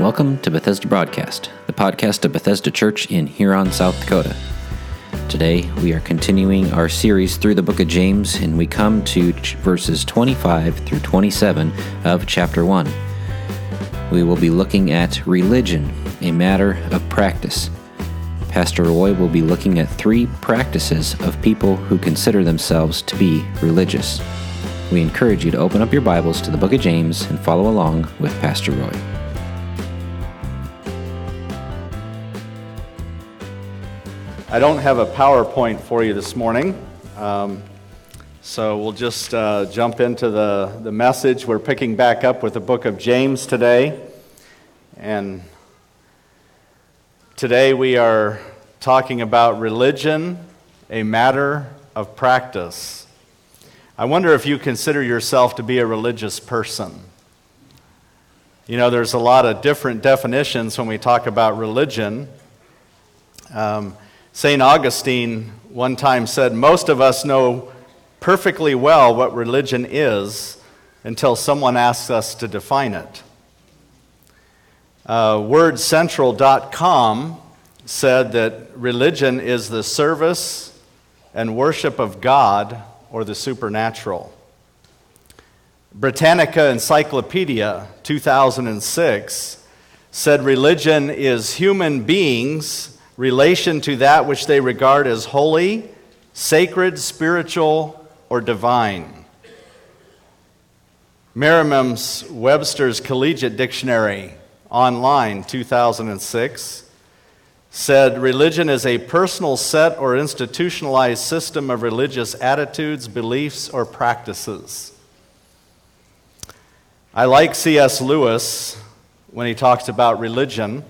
Welcome to Bethesda Broadcast, the podcast of Bethesda Church in Huron, South Dakota. Today, we are continuing our series through the book of James, and we come to verses 25 through 27 of chapter 1. We will be looking at religion, a matter of practice. Pastor Roy will be looking at three practices of people who consider themselves to be religious. We encourage you to open up your Bibles to the book of James and follow along with Pastor Roy. I don't have a PowerPoint for you this morning, um, so we'll just uh, jump into the, the message. We're picking back up with the book of James today. And today we are talking about religion, a matter of practice. I wonder if you consider yourself to be a religious person. You know, there's a lot of different definitions when we talk about religion. Um, St. Augustine one time said, Most of us know perfectly well what religion is until someone asks us to define it. Uh, WordCentral.com said that religion is the service and worship of God or the supernatural. Britannica Encyclopedia 2006 said religion is human beings' relation to that which they regard as holy, sacred, spiritual, or divine. Merriam Webster's Collegiate Dictionary online 2006 said religion is a personal set or institutionalized system of religious attitudes, beliefs, or practices. I like C.S. Lewis when he talks about religion.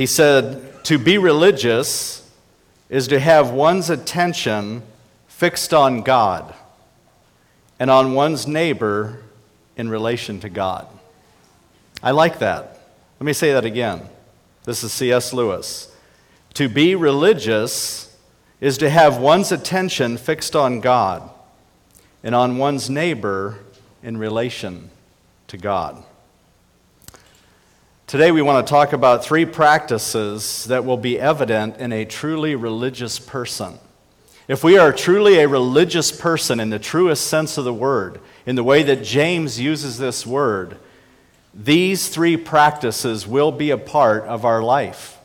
He said, To be religious is to have one's attention fixed on God and on one's neighbor in relation to God. I like that. Let me say that again. This is C.S. Lewis. To be religious is to have one's attention fixed on God and on one's neighbor in relation to God. Today, we want to talk about three practices that will be evident in a truly religious person. If we are truly a religious person in the truest sense of the word, in the way that James uses this word, these three practices will be a part of our life.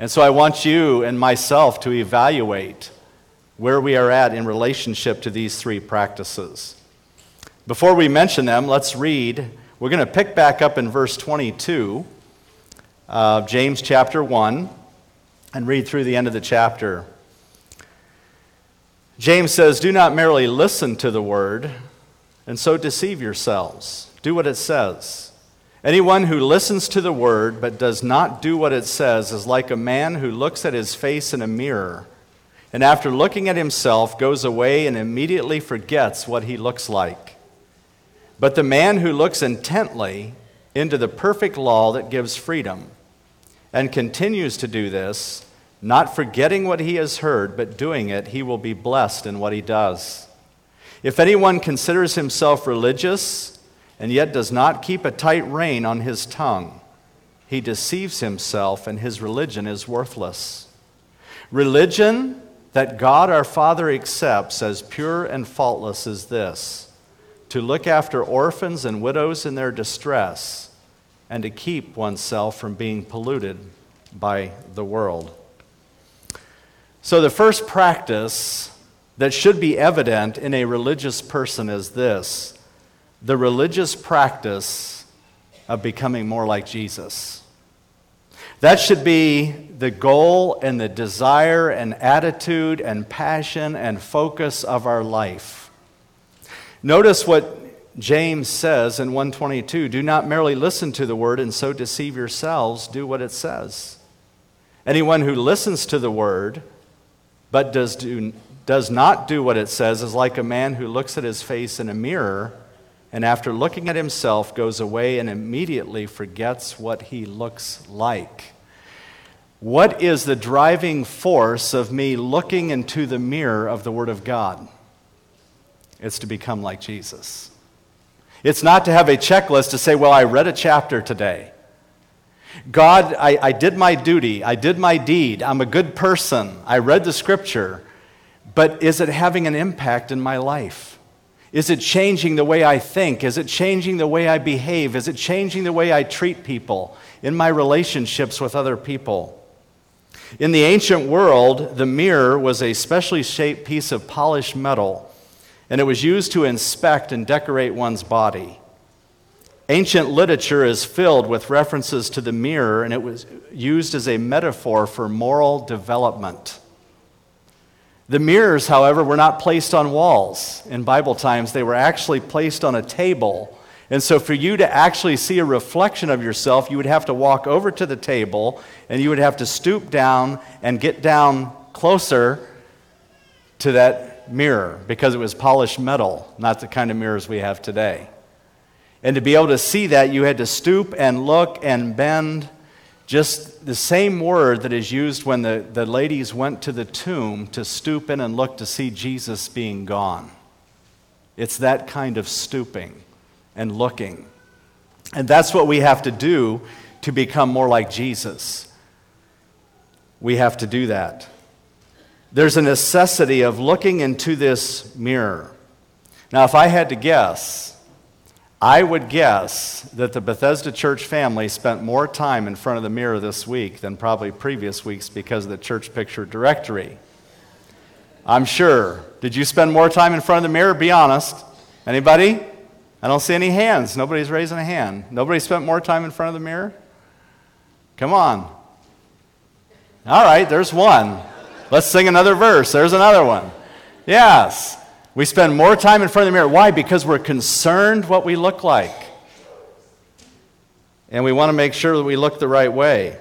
And so I want you and myself to evaluate where we are at in relationship to these three practices. Before we mention them, let's read. We're going to pick back up in verse 22 of James chapter 1 and read through the end of the chapter. James says, Do not merely listen to the word and so deceive yourselves. Do what it says. Anyone who listens to the word but does not do what it says is like a man who looks at his face in a mirror and after looking at himself goes away and immediately forgets what he looks like. But the man who looks intently into the perfect law that gives freedom and continues to do this, not forgetting what he has heard, but doing it, he will be blessed in what he does. If anyone considers himself religious and yet does not keep a tight rein on his tongue, he deceives himself and his religion is worthless. Religion that God our Father accepts as pure and faultless is this to look after orphans and widows in their distress and to keep oneself from being polluted by the world. So, the first practice that should be evident in a religious person is this the religious practice of becoming more like Jesus. That should be the goal and the desire and attitude and passion and focus of our life. Notice what James says in 122 Do not merely listen to the word and so deceive yourselves, do what it says. Anyone who listens to the word but does, do, does not do what it says is like a man who looks at his face in a mirror and after looking at himself goes away and immediately forgets what he looks like. What is the driving force of me looking into the mirror of the Word of God? It's to become like Jesus. It's not to have a checklist to say, well, I read a chapter today. God, I, I did my duty. I did my deed. I'm a good person. I read the scripture. But is it having an impact in my life? Is it changing the way I think? Is it changing the way I behave? Is it changing the way I treat people in my relationships with other people? In the ancient world, the mirror was a specially shaped piece of polished metal, and it was used to inspect and decorate one's body. Ancient literature is filled with references to the mirror, and it was used as a metaphor for moral development. The mirrors, however, were not placed on walls in Bible times, they were actually placed on a table. And so, for you to actually see a reflection of yourself, you would have to walk over to the table and you would have to stoop down and get down closer to that mirror because it was polished metal, not the kind of mirrors we have today. And to be able to see that, you had to stoop and look and bend just the same word that is used when the, the ladies went to the tomb to stoop in and look to see Jesus being gone. It's that kind of stooping and looking. And that's what we have to do to become more like Jesus. We have to do that. There's a necessity of looking into this mirror. Now, if I had to guess, I would guess that the Bethesda church family spent more time in front of the mirror this week than probably previous weeks because of the church picture directory. I'm sure. Did you spend more time in front of the mirror? Be honest. Anybody? I don't see any hands. Nobody's raising a hand. Nobody spent more time in front of the mirror? Come on. All right, there's one. Let's sing another verse. There's another one. Yes. We spend more time in front of the mirror. Why? Because we're concerned what we look like. And we want to make sure that we look the right way.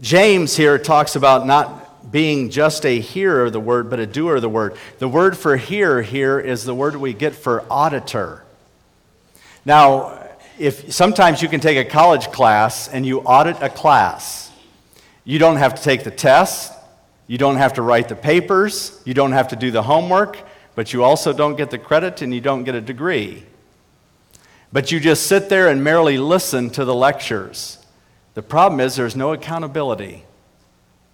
James here talks about not being just a hearer of the word, but a doer of the word. The word for hearer here is the word we get for auditor. Now, if sometimes you can take a college class and you audit a class. You don't have to take the test, you don't have to write the papers, you don't have to do the homework, but you also don't get the credit and you don't get a degree. But you just sit there and merely listen to the lectures. The problem is there's no accountability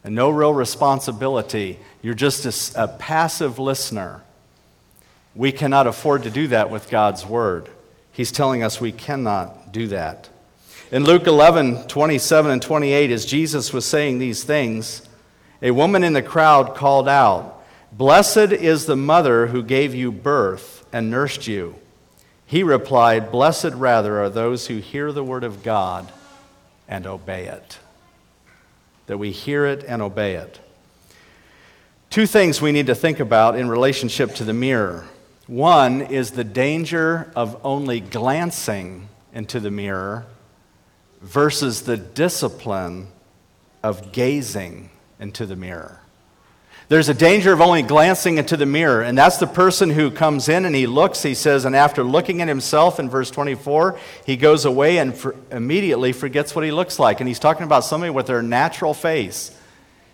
and no real responsibility. You're just a, a passive listener. We cannot afford to do that with God's Word. He's telling us we cannot do that. In Luke 11, 27 and 28, as Jesus was saying these things, a woman in the crowd called out, Blessed is the mother who gave you birth and nursed you. He replied, Blessed rather are those who hear the word of God and obey it. That we hear it and obey it. Two things we need to think about in relationship to the mirror. One is the danger of only glancing into the mirror versus the discipline of gazing into the mirror. There's a danger of only glancing into the mirror, and that's the person who comes in and he looks, he says, and after looking at himself in verse 24, he goes away and for, immediately forgets what he looks like. And he's talking about somebody with their natural face.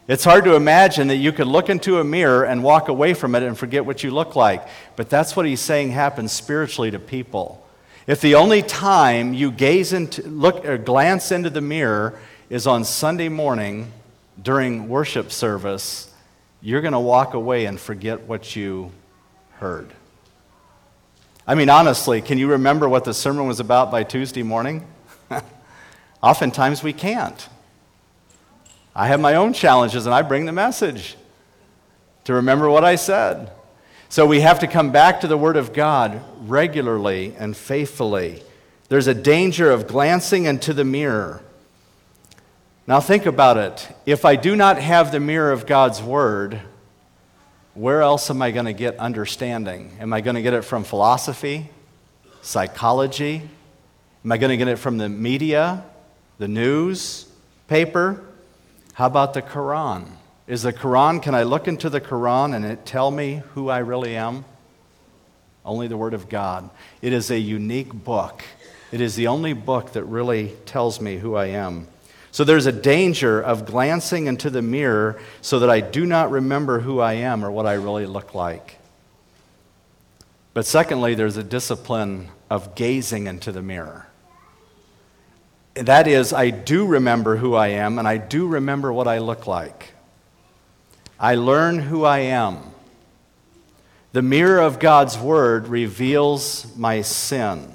It's hard to imagine that you could look into a mirror and walk away from it and forget what you look like. But that's what he's saying happens spiritually to people. If the only time you gaze into, look or glance into the mirror is on Sunday morning during worship service, you're going to walk away and forget what you heard. I mean, honestly, can you remember what the sermon was about by Tuesday morning? Oftentimes we can't. I have my own challenges and I bring the message to remember what I said. So we have to come back to the Word of God regularly and faithfully. There's a danger of glancing into the mirror now think about it. If I do not have the mirror of God's Word, where else am I going to get understanding? Am I going to get it from philosophy, psychology? Am I going to get it from the media, the news, paper? How about the Quran? Is the Quran, can I look into the Quran and it tell me who I really am? Only the Word of God. It is a unique book. It is the only book that really tells me who I am. So there's a danger of glancing into the mirror so that I do not remember who I am or what I really look like. But secondly, there's a discipline of gazing into the mirror. That is, I do remember who I am and I do remember what I look like. I learn who I am. The mirror of God's Word reveals my sin,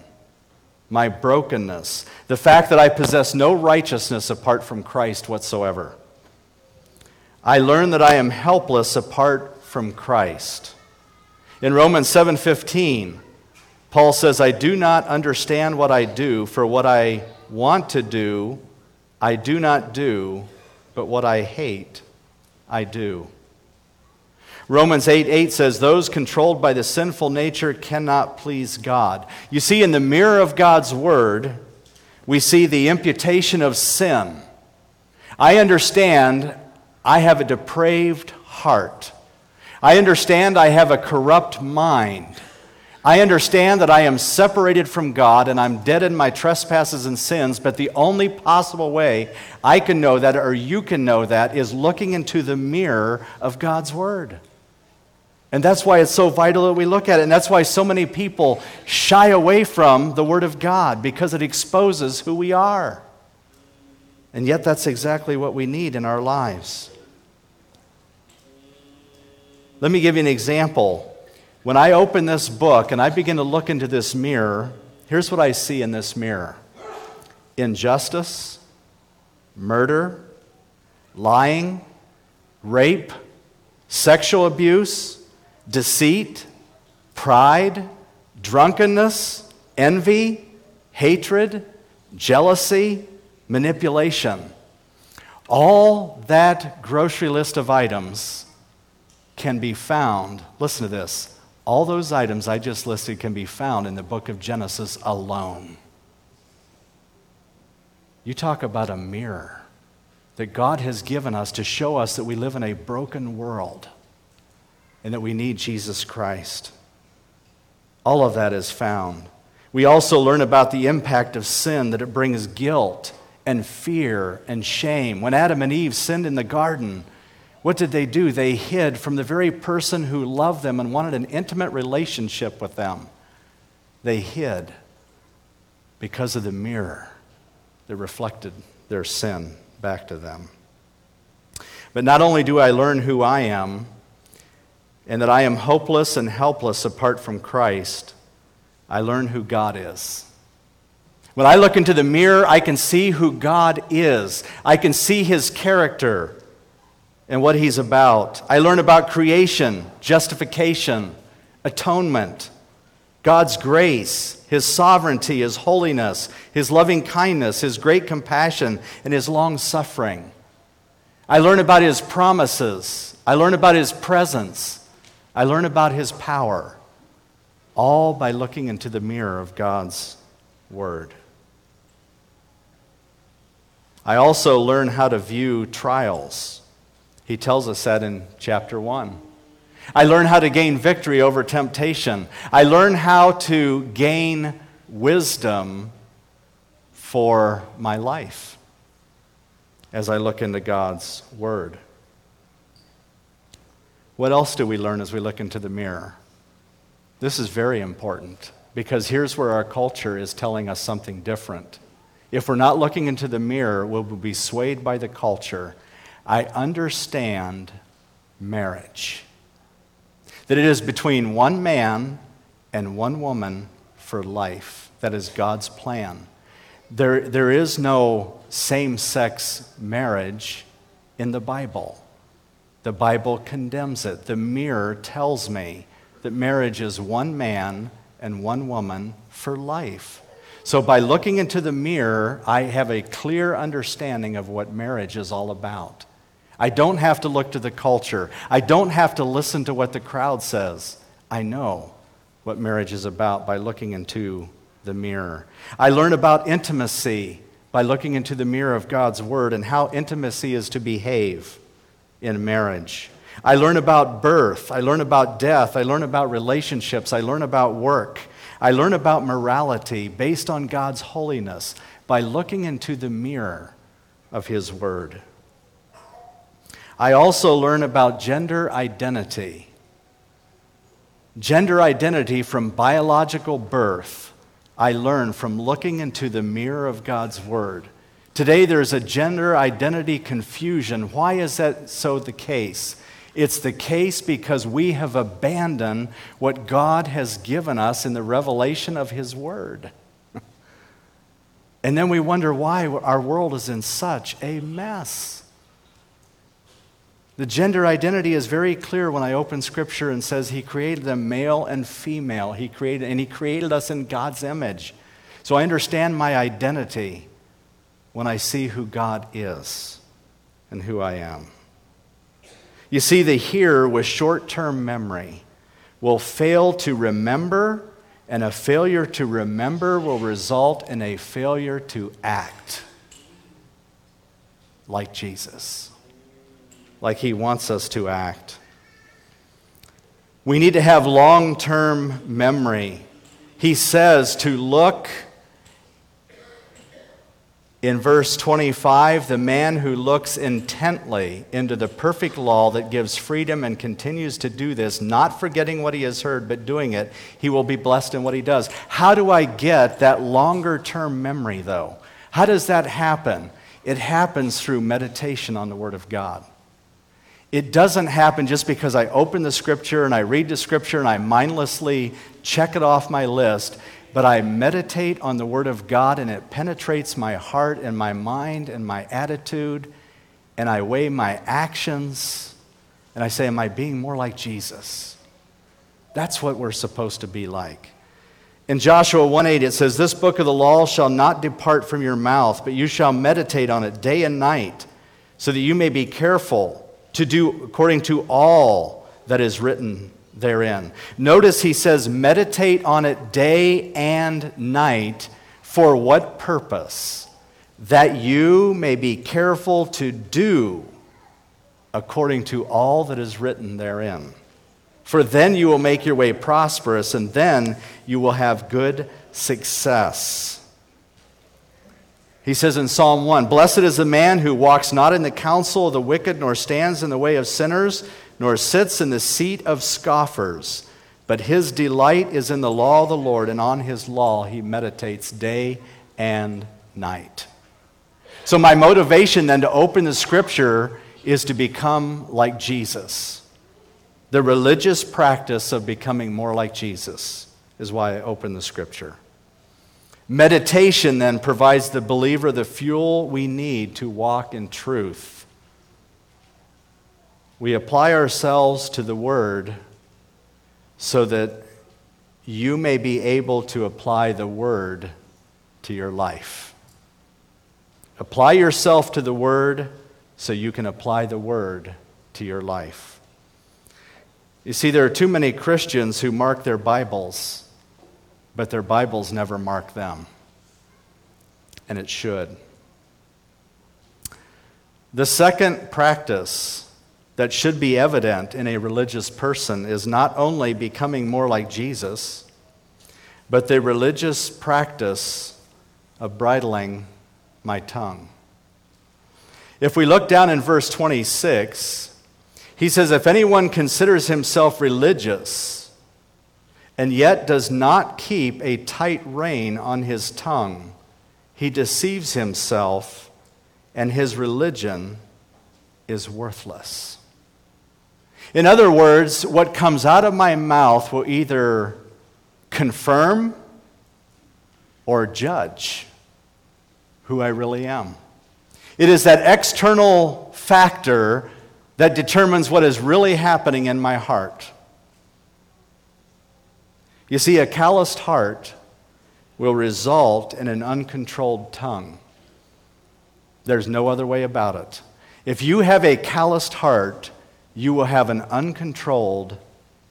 my brokenness, the fact that I possess no righteousness apart from Christ whatsoever. I learn that I am helpless apart from Christ. In Romans 7:15, Paul says, "I do not understand what I do, for what I want to do, I do not do, but what I hate, I do." Romans 8 8 says, Those controlled by the sinful nature cannot please God. You see, in the mirror of God's word, we see the imputation of sin. I understand I have a depraved heart. I understand I have a corrupt mind. I understand that I am separated from God and I'm dead in my trespasses and sins, but the only possible way I can know that, or you can know that, is looking into the mirror of God's Word. And that's why it's so vital that we look at it. And that's why so many people shy away from the Word of God, because it exposes who we are. And yet, that's exactly what we need in our lives. Let me give you an example. When I open this book and I begin to look into this mirror, here's what I see in this mirror injustice, murder, lying, rape, sexual abuse, deceit, pride, drunkenness, envy, hatred, jealousy, manipulation. All that grocery list of items can be found, listen to this, all those items I just listed can be found in the book of Genesis alone. You talk about a mirror that God has given us to show us that we live in a broken world and that we need Jesus Christ. All of that is found. We also learn about the impact of sin, that it brings guilt and fear and shame. When Adam and Eve sinned in the garden, what did they do? They hid from the very person who loved them and wanted an intimate relationship with them. They hid because of the mirror that reflected their sin back to them. But not only do I learn who I am and that I am hopeless and helpless apart from Christ, I learn who God is. When I look into the mirror, I can see who God is. I can see his character and what he's about. I learn about creation, justification, atonement, God's grace, his sovereignty, his holiness, his loving kindness, his great compassion, and his long suffering. I learn about his promises. I learn about his presence. I learn about his power, all by looking into the mirror of God's word. I also learn how to view trials. He tells us that in chapter 1. I learn how to gain victory over temptation. I learn how to gain wisdom for my life as I look into God's Word. What else do we learn as we look into the mirror? This is very important because here's where our culture is telling us something different. If we're not looking into the mirror, we'll be swayed by the culture I understand marriage. That it is between one man and one woman for life. That is God's plan. There, there is no same sex marriage in the Bible. The Bible condemns it. The mirror tells me that marriage is one man and one woman for life. So, by looking into the mirror, I have a clear understanding of what marriage is all about. I don't have to look to the culture. I don't have to listen to what the crowd says. I know what marriage is about by looking into the mirror. I learn about intimacy by looking into the mirror of God's Word and how intimacy is to behave in marriage. I learn about birth. I learn about death. I learn about relationships. I learn about work. I learn about morality based on God's holiness by looking into the mirror of His Word. I also learn about gender identity. Gender identity from biological birth, I learn from looking into the mirror of God's Word. Today, there's a gender identity confusion. Why is that so the case? It's the case because we have abandoned what God has given us in the revelation of His Word. and then we wonder why our world is in such a mess. The gender identity is very clear when I open scripture and says he created them male and female. He created and he created us in God's image. So I understand my identity when I see who God is and who I am. You see, the hearer with short term memory will fail to remember, and a failure to remember will result in a failure to act like Jesus like He wants us to act. We need to have long term memory. He says to look in verse 25 the man who looks intently into the perfect law that gives freedom and continues to do this, not forgetting what he has heard, but doing it, he will be blessed in what he does. How do I get that longer term memory, though? How does that happen? It happens through meditation on the Word of God. It doesn't happen just because I open the scripture and I read the scripture and I mindlessly check it off my list, but I meditate on the Word of God and it penetrates my heart and my mind and my attitude, and I weigh my actions and I say, Am I being more like Jesus? That's what we're supposed to be like. In Joshua 1:8 it says this book of the law shall not depart from your mouth but you shall meditate on it day and night so that you may be careful to do according to all that is written therein. Notice he says, meditate on it day and night. For what purpose? That you may be careful to do according to all that is written therein. For then you will make your way prosperous, and then you will have good success. He says in Psalm 1 Blessed is the man who walks not in the counsel of the wicked, nor stands in the way of sinners, nor sits in the seat of scoffers. But his delight is in the law of the Lord, and on his law he meditates day and night. So, my motivation then to open the scripture is to become like Jesus. The religious practice of becoming more like Jesus is why I open the scripture. Meditation then provides the believer the fuel we need to walk in truth. We apply ourselves to the Word so that you may be able to apply the Word to your life. Apply yourself to the Word so you can apply the Word to your life. You see, there are too many Christians who mark their Bibles but their Bibles never mark them. And it should. The second practice that should be evident in a religious person is not only becoming more like Jesus, but the religious practice of bridling my tongue. If we look down in verse 26, he says, If anyone considers himself religious, and yet does not keep a tight rein on his tongue, he deceives himself, and his religion is worthless. In other words, what comes out of my mouth will either confirm or judge who I really am. It is that external factor that determines what is really happening in my heart. You see, a calloused heart will result in an uncontrolled tongue. There's no other way about it. If you have a calloused heart, you will have an uncontrolled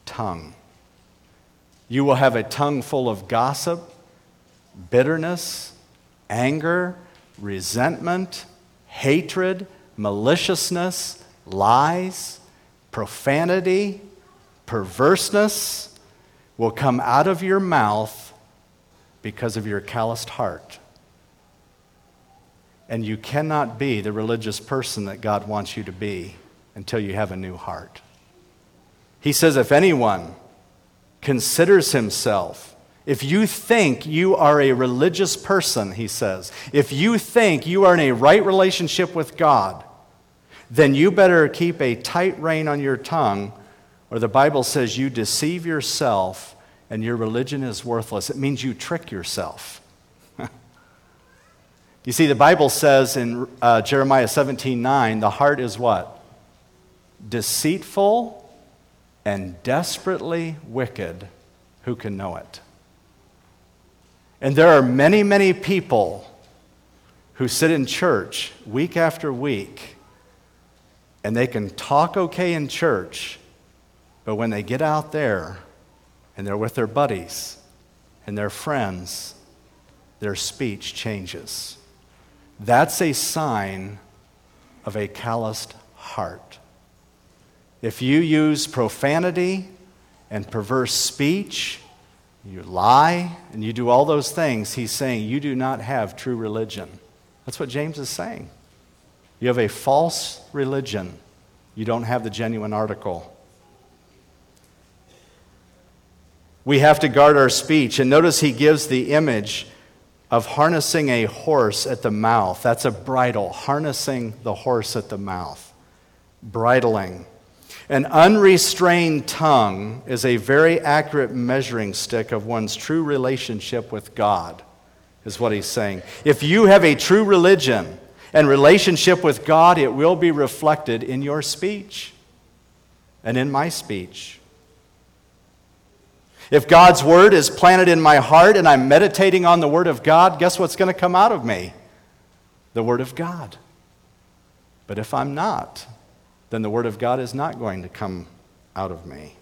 tongue. You will have a tongue full of gossip, bitterness, anger, resentment, hatred, maliciousness, lies, profanity, perverseness will come out of your mouth because of your calloused heart. And you cannot be the religious person that God wants you to be until you have a new heart. He says, if anyone considers himself, if you think you are a religious person, he says, if you think you are in a right relationship with God, then you better keep a tight rein on your tongue, or the Bible says you deceive yourself and your religion is worthless. It means you trick yourself. you see, the Bible says in uh, Jeremiah 17 9, the heart is what? Deceitful and desperately wicked. Who can know it? And there are many, many people who sit in church week after week and they can talk okay in church, but when they get out there and they're with their buddies and their friends, their speech changes. That's a sign of a calloused heart. If you use profanity and perverse speech, you lie, and you do all those things, he's saying you do not have true religion. That's what James is saying. You have a false religion. You don't have the genuine article. We have to guard our speech. And notice he gives the image of harnessing a horse at the mouth. That's a bridle, harnessing the horse at the mouth, bridling. An unrestrained tongue is a very accurate measuring stick of one's true relationship with God, is what he's saying. If you have a true religion and relationship with God, it will be reflected in your speech and in my speech. If God's word is planted in my heart and I'm meditating on the word of God, guess what's going to come out of me? The word of God. But if I'm not, then the Word of God is not going to come out of me.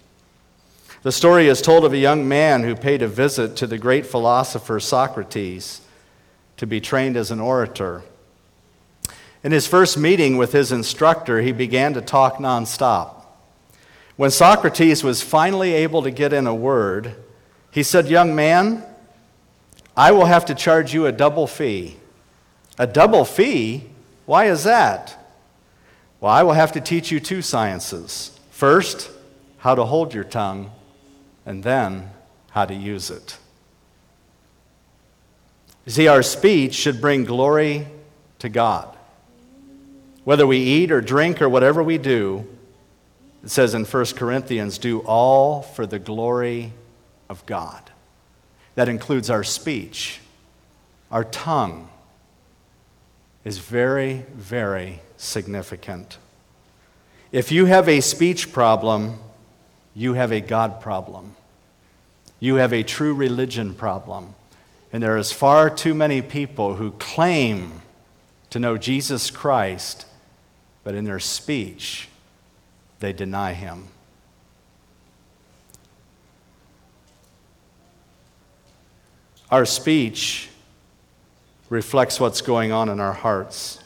The story is told of a young man who paid a visit to the great philosopher Socrates to be trained as an orator. In his first meeting with his instructor, he began to talk nonstop. When Socrates was finally able to get in a word, he said, Young man, I will have to charge you a double fee. A double fee? Why is that? Well, I will have to teach you two sciences. First, how to hold your tongue, and then how to use it. You see, our speech should bring glory to God. Whether we eat or drink or whatever we do, it says in 1 Corinthians, do all for the glory of God. That includes our speech, our tongue, is very, very significant. If you have a speech problem, you have a God problem. You have a true religion problem. And there is far too many people who claim to know Jesus Christ, but in their speech, they deny him. Our speech reflects what's going on in our hearts.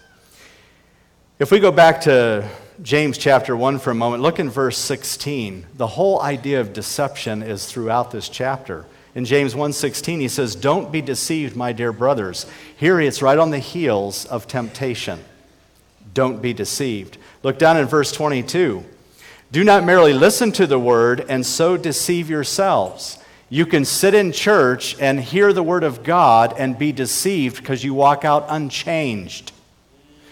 If we go back to James chapter 1 for a moment, look in verse 16. The whole idea of deception is throughout this chapter. In James 1:16 he says, "Don't be deceived, my dear brothers." Here it's right on the heels of temptation. Don't be deceived. Look down in verse 22. Do not merely listen to the word and so deceive yourselves. You can sit in church and hear the word of God and be deceived because you walk out unchanged.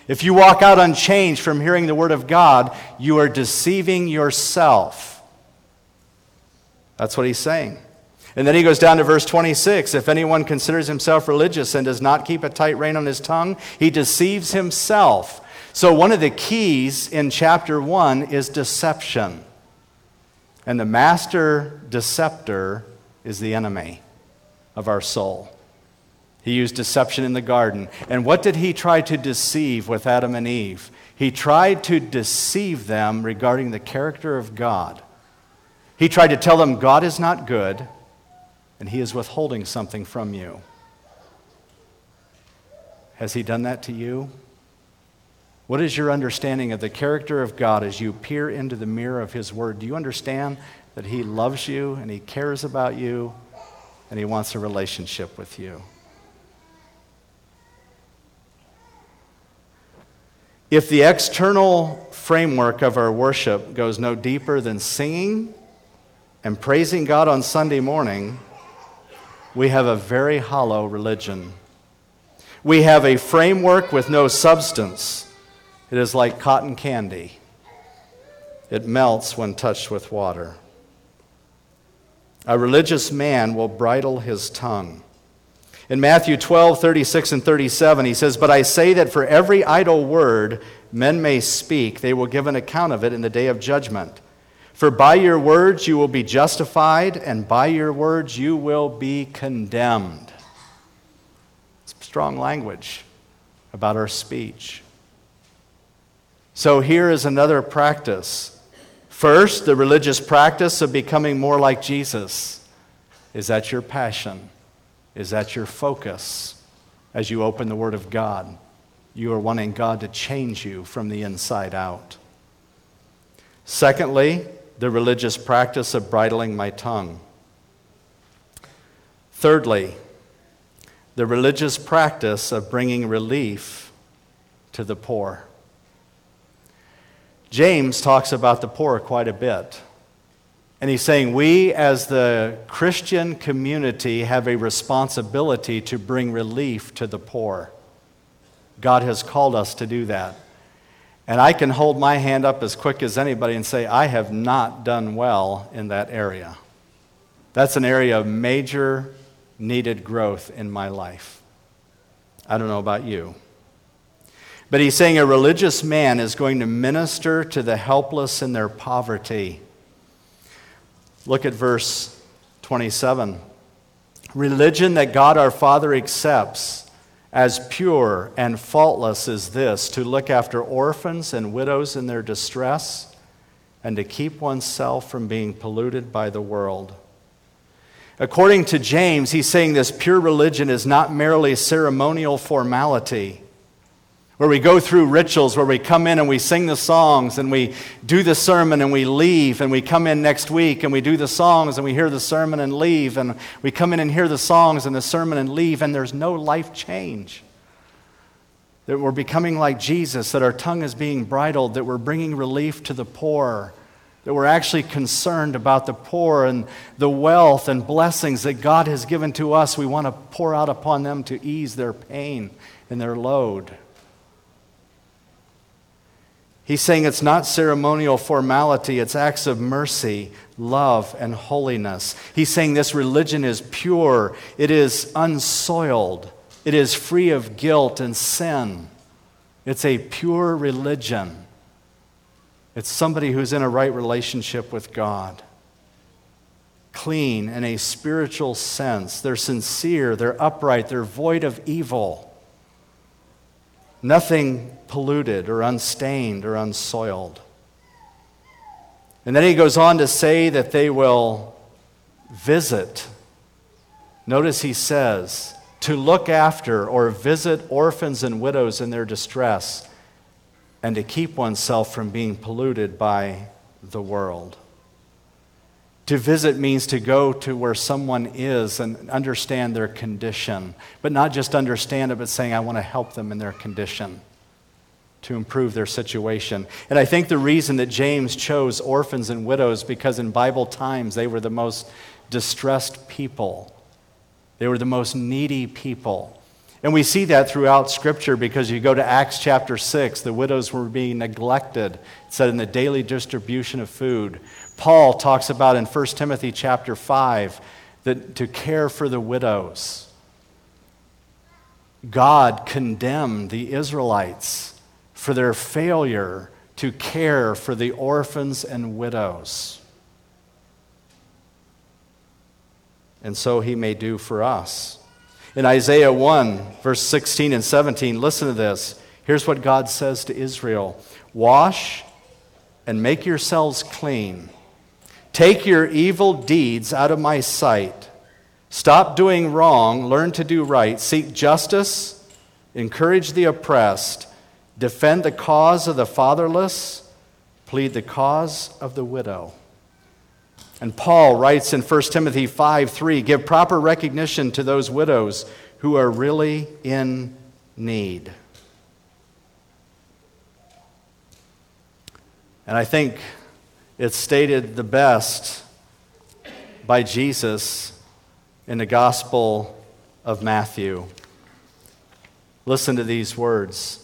If you walk out unchanged from hearing the word of God, you are deceiving yourself. That's what he's saying. And then he goes down to verse 26. If anyone considers himself religious and does not keep a tight rein on his tongue, he deceives himself. So, one of the keys in chapter 1 is deception. And the master deceptor is the enemy of our soul. He used deception in the garden. And what did he try to deceive with Adam and Eve? He tried to deceive them regarding the character of God. He tried to tell them God is not good and he is withholding something from you. Has he done that to you? What is your understanding of the character of God as you peer into the mirror of his word? Do you understand that He loves you and He cares about you and He wants a relationship with you. If the external framework of our worship goes no deeper than singing and praising God on Sunday morning, we have a very hollow religion. We have a framework with no substance. It is like cotton candy, it melts when touched with water. A religious man will bridle his tongue. In Matthew 12, 36 and 37, he says, But I say that for every idle word men may speak, they will give an account of it in the day of judgment. For by your words you will be justified, and by your words you will be condemned. It's strong language about our speech. So here is another practice. First, the religious practice of becoming more like Jesus. Is that your passion? Is that your focus as you open the Word of God? You are wanting God to change you from the inside out. Secondly, the religious practice of bridling my tongue. Thirdly, the religious practice of bringing relief to the poor. James talks about the poor quite a bit. And he's saying we, as the Christian community, have a responsibility to bring relief to the poor. God has called us to do that. And I can hold my hand up as quick as anybody and say, I have not done well in that area. That's an area of major needed growth in my life. I don't know about you. But he's saying a religious man is going to minister to the helpless in their poverty. Look at verse 27. Religion that God our Father accepts as pure and faultless is this to look after orphans and widows in their distress and to keep oneself from being polluted by the world. According to James, he's saying this pure religion is not merely ceremonial formality where we go through rituals, where we come in and we sing the songs and we do the sermon and we leave, and we come in next week and we do the songs and we hear the sermon and leave, and we come in and hear the songs and the sermon and leave, and there's no life change. That we're becoming like Jesus, that our tongue is being bridled, that we're bringing relief to the poor, that we're actually concerned about the poor and the wealth and blessings that God has given to us. We want to pour out upon them to ease their pain and their load. He's saying it's not ceremonial formality, it's acts of mercy, love, and holiness. He's saying this religion is pure, it is unsoiled, it is free of guilt and sin. It's a pure religion. It's somebody who's in a right relationship with God. Clean in a spiritual sense. They're sincere, they're upright, they're void of evil nothing polluted or unstained or unsoiled. And then he goes on to say that they will visit. Notice he says, to look after or visit orphans and widows in their distress, and to keep oneself from being polluted by the world. To visit means to go to where someone is and understand their condition, but not just understand it, but saying, I want to help them in their condition to improve their situation. And I think the reason that James chose orphans and widows because in Bible times they were the most distressed people. They were the most needy people. And we see that throughout Scripture because you go to Acts chapter 6, the widows were being neglected, it said in the daily distribution of food. Paul talks about in 1 Timothy chapter 5 that to care for the widows. God condemned the Israelites for their failure to care for the orphans and widows. And so he may do for us. In Isaiah 1, verse 16 and 17, listen to this. Here's what God says to Israel Wash and make yourselves clean. Take your evil deeds out of my sight. Stop doing wrong, learn to do right, seek justice, encourage the oppressed, defend the cause of the fatherless, plead the cause of the widow. And Paul writes in 1 Timothy 5 3 give proper recognition to those widows who are really in need. And I think it's stated the best by Jesus in the Gospel of Matthew. Listen to these words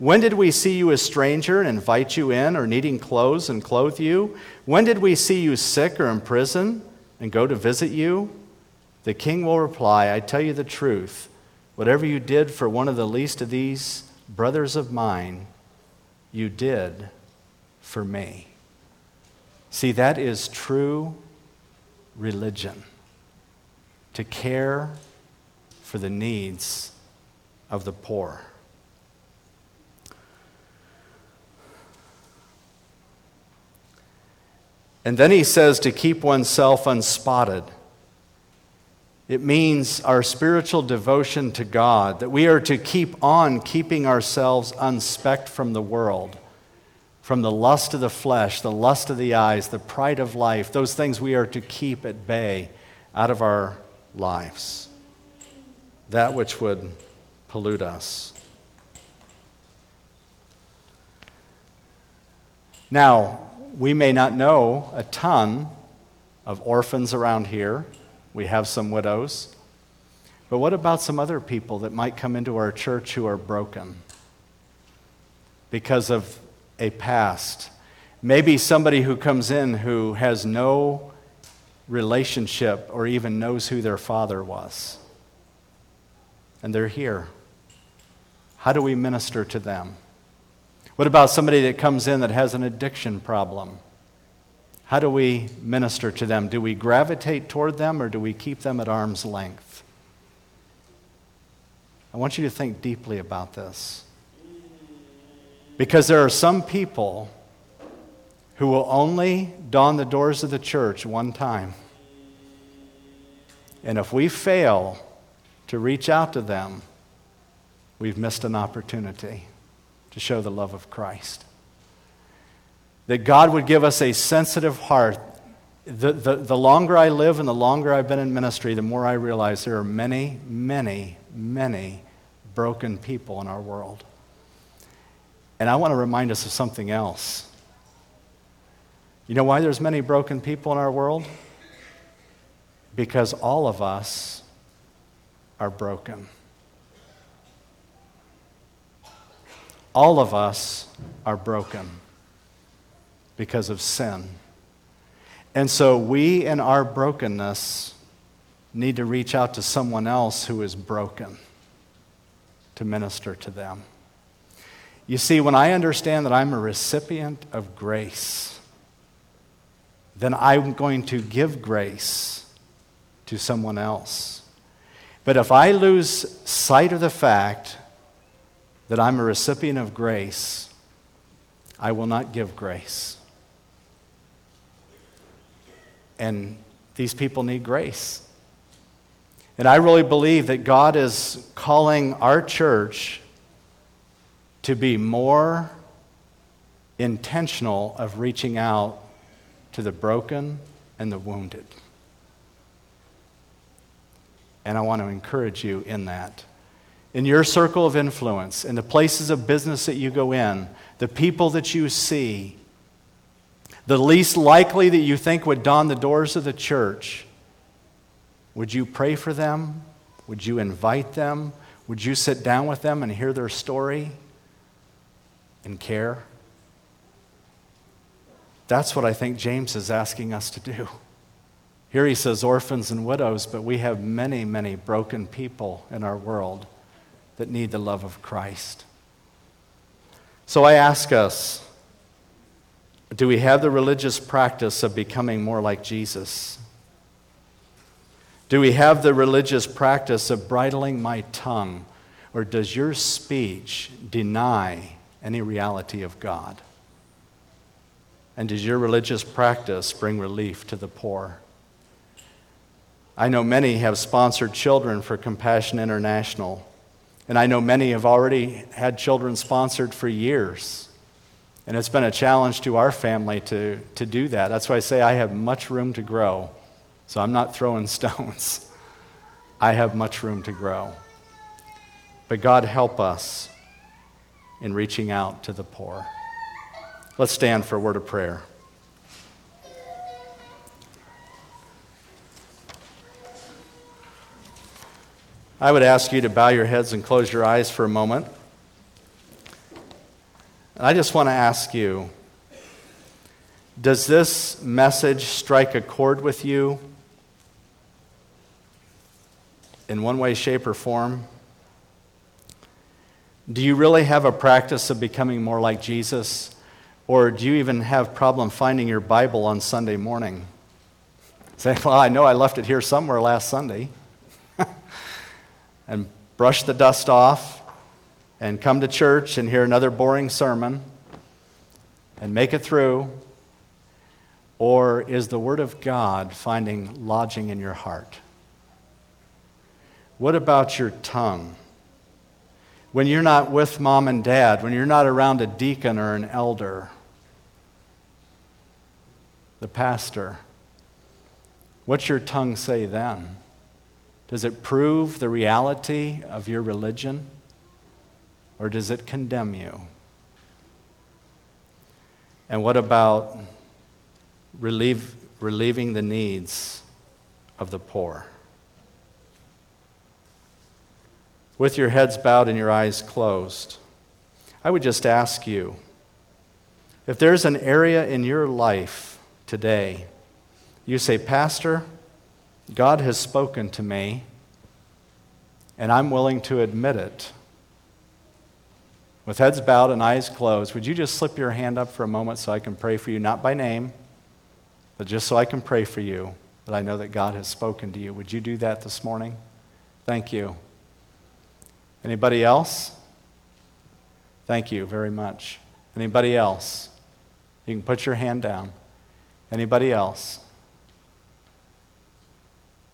When did we see you a stranger and invite you in, or needing clothes and clothe you? When did we see you sick or in prison and go to visit you? The king will reply, I tell you the truth. Whatever you did for one of the least of these brothers of mine, you did for me. See, that is true religion to care for the needs of the poor. And then he says to keep oneself unspotted. It means our spiritual devotion to God, that we are to keep on keeping ourselves unspecked from the world, from the lust of the flesh, the lust of the eyes, the pride of life, those things we are to keep at bay out of our lives, that which would pollute us. Now, we may not know a ton of orphans around here. We have some widows. But what about some other people that might come into our church who are broken because of a past? Maybe somebody who comes in who has no relationship or even knows who their father was. And they're here. How do we minister to them? What about somebody that comes in that has an addiction problem? How do we minister to them? Do we gravitate toward them or do we keep them at arm's length? I want you to think deeply about this. Because there are some people who will only don the doors of the church one time. And if we fail to reach out to them, we've missed an opportunity to show the love of Christ. That God would give us a sensitive heart. The, the, the longer I live and the longer I've been in ministry, the more I realize there are many, many, many broken people in our world. And I want to remind us of something else. You know why there's many broken people in our world? Because all of us are broken. All of us are broken because of sin. And so we, in our brokenness, need to reach out to someone else who is broken to minister to them. You see, when I understand that I'm a recipient of grace, then I'm going to give grace to someone else. But if I lose sight of the fact that I'm a recipient of grace, I will not give grace. And these people need grace. And I really believe that God is calling our church to be more intentional of reaching out to the broken and the wounded. And I want to encourage you in that in your circle of influence, in the places of business that you go in, the people that you see, the least likely that you think would don the doors of the church, would you pray for them? Would you invite them? Would you sit down with them and hear their story and care? That's what I think James is asking us to do. Here he says orphans and widows, but we have many, many broken people in our world that need the love of Christ. So I ask us do we have the religious practice of becoming more like Jesus? Do we have the religious practice of bridling my tongue? Or does your speech deny any reality of God? And does your religious practice bring relief to the poor? I know many have sponsored children for Compassion International, and I know many have already had children sponsored for years. And it's been a challenge to our family to, to do that. That's why I say I have much room to grow. So I'm not throwing stones. I have much room to grow. But God help us in reaching out to the poor. Let's stand for a word of prayer. I would ask you to bow your heads and close your eyes for a moment. And I just want to ask you Does this message strike a chord with you in one way, shape, or form? Do you really have a practice of becoming more like Jesus? Or do you even have problem finding your Bible on Sunday morning? Say, well, I know I left it here somewhere last Sunday. And brush the dust off and come to church and hear another boring sermon and make it through? Or is the Word of God finding lodging in your heart? What about your tongue? When you're not with mom and dad, when you're not around a deacon or an elder, the pastor, what's your tongue say then? Does it prove the reality of your religion? Or does it condemn you? And what about relieve, relieving the needs of the poor? With your heads bowed and your eyes closed, I would just ask you if there's an area in your life today, you say, Pastor, God has spoken to me, and I'm willing to admit it. With heads bowed and eyes closed, would you just slip your hand up for a moment so I can pray for you, not by name, but just so I can pray for you, that I know that God has spoken to you? Would you do that this morning? Thank you. Anybody else? Thank you very much. Anybody else? You can put your hand down. Anybody else?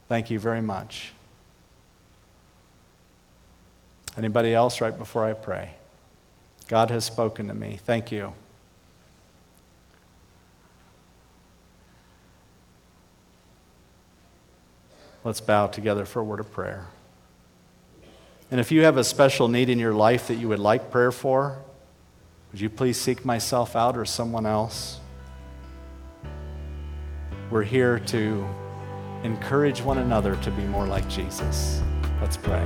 Thank you very much. Anybody else right before I pray? God has spoken to me. Thank you. Let's bow together for a word of prayer. And if you have a special need in your life that you would like prayer for, would you please seek myself out or someone else? We're here to encourage one another to be more like Jesus. Let's pray.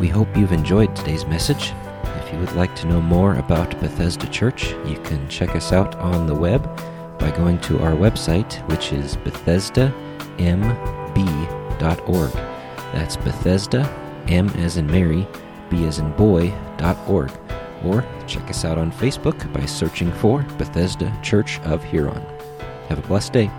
We hope you've enjoyed today's message. If you would like to know more about Bethesda Church, you can check us out on the web by going to our website, which is bethesdamb.org. That's Bethesda, M as in Mary, B as in boy.org. Or check us out on Facebook by searching for Bethesda Church of Huron. Have a blessed day.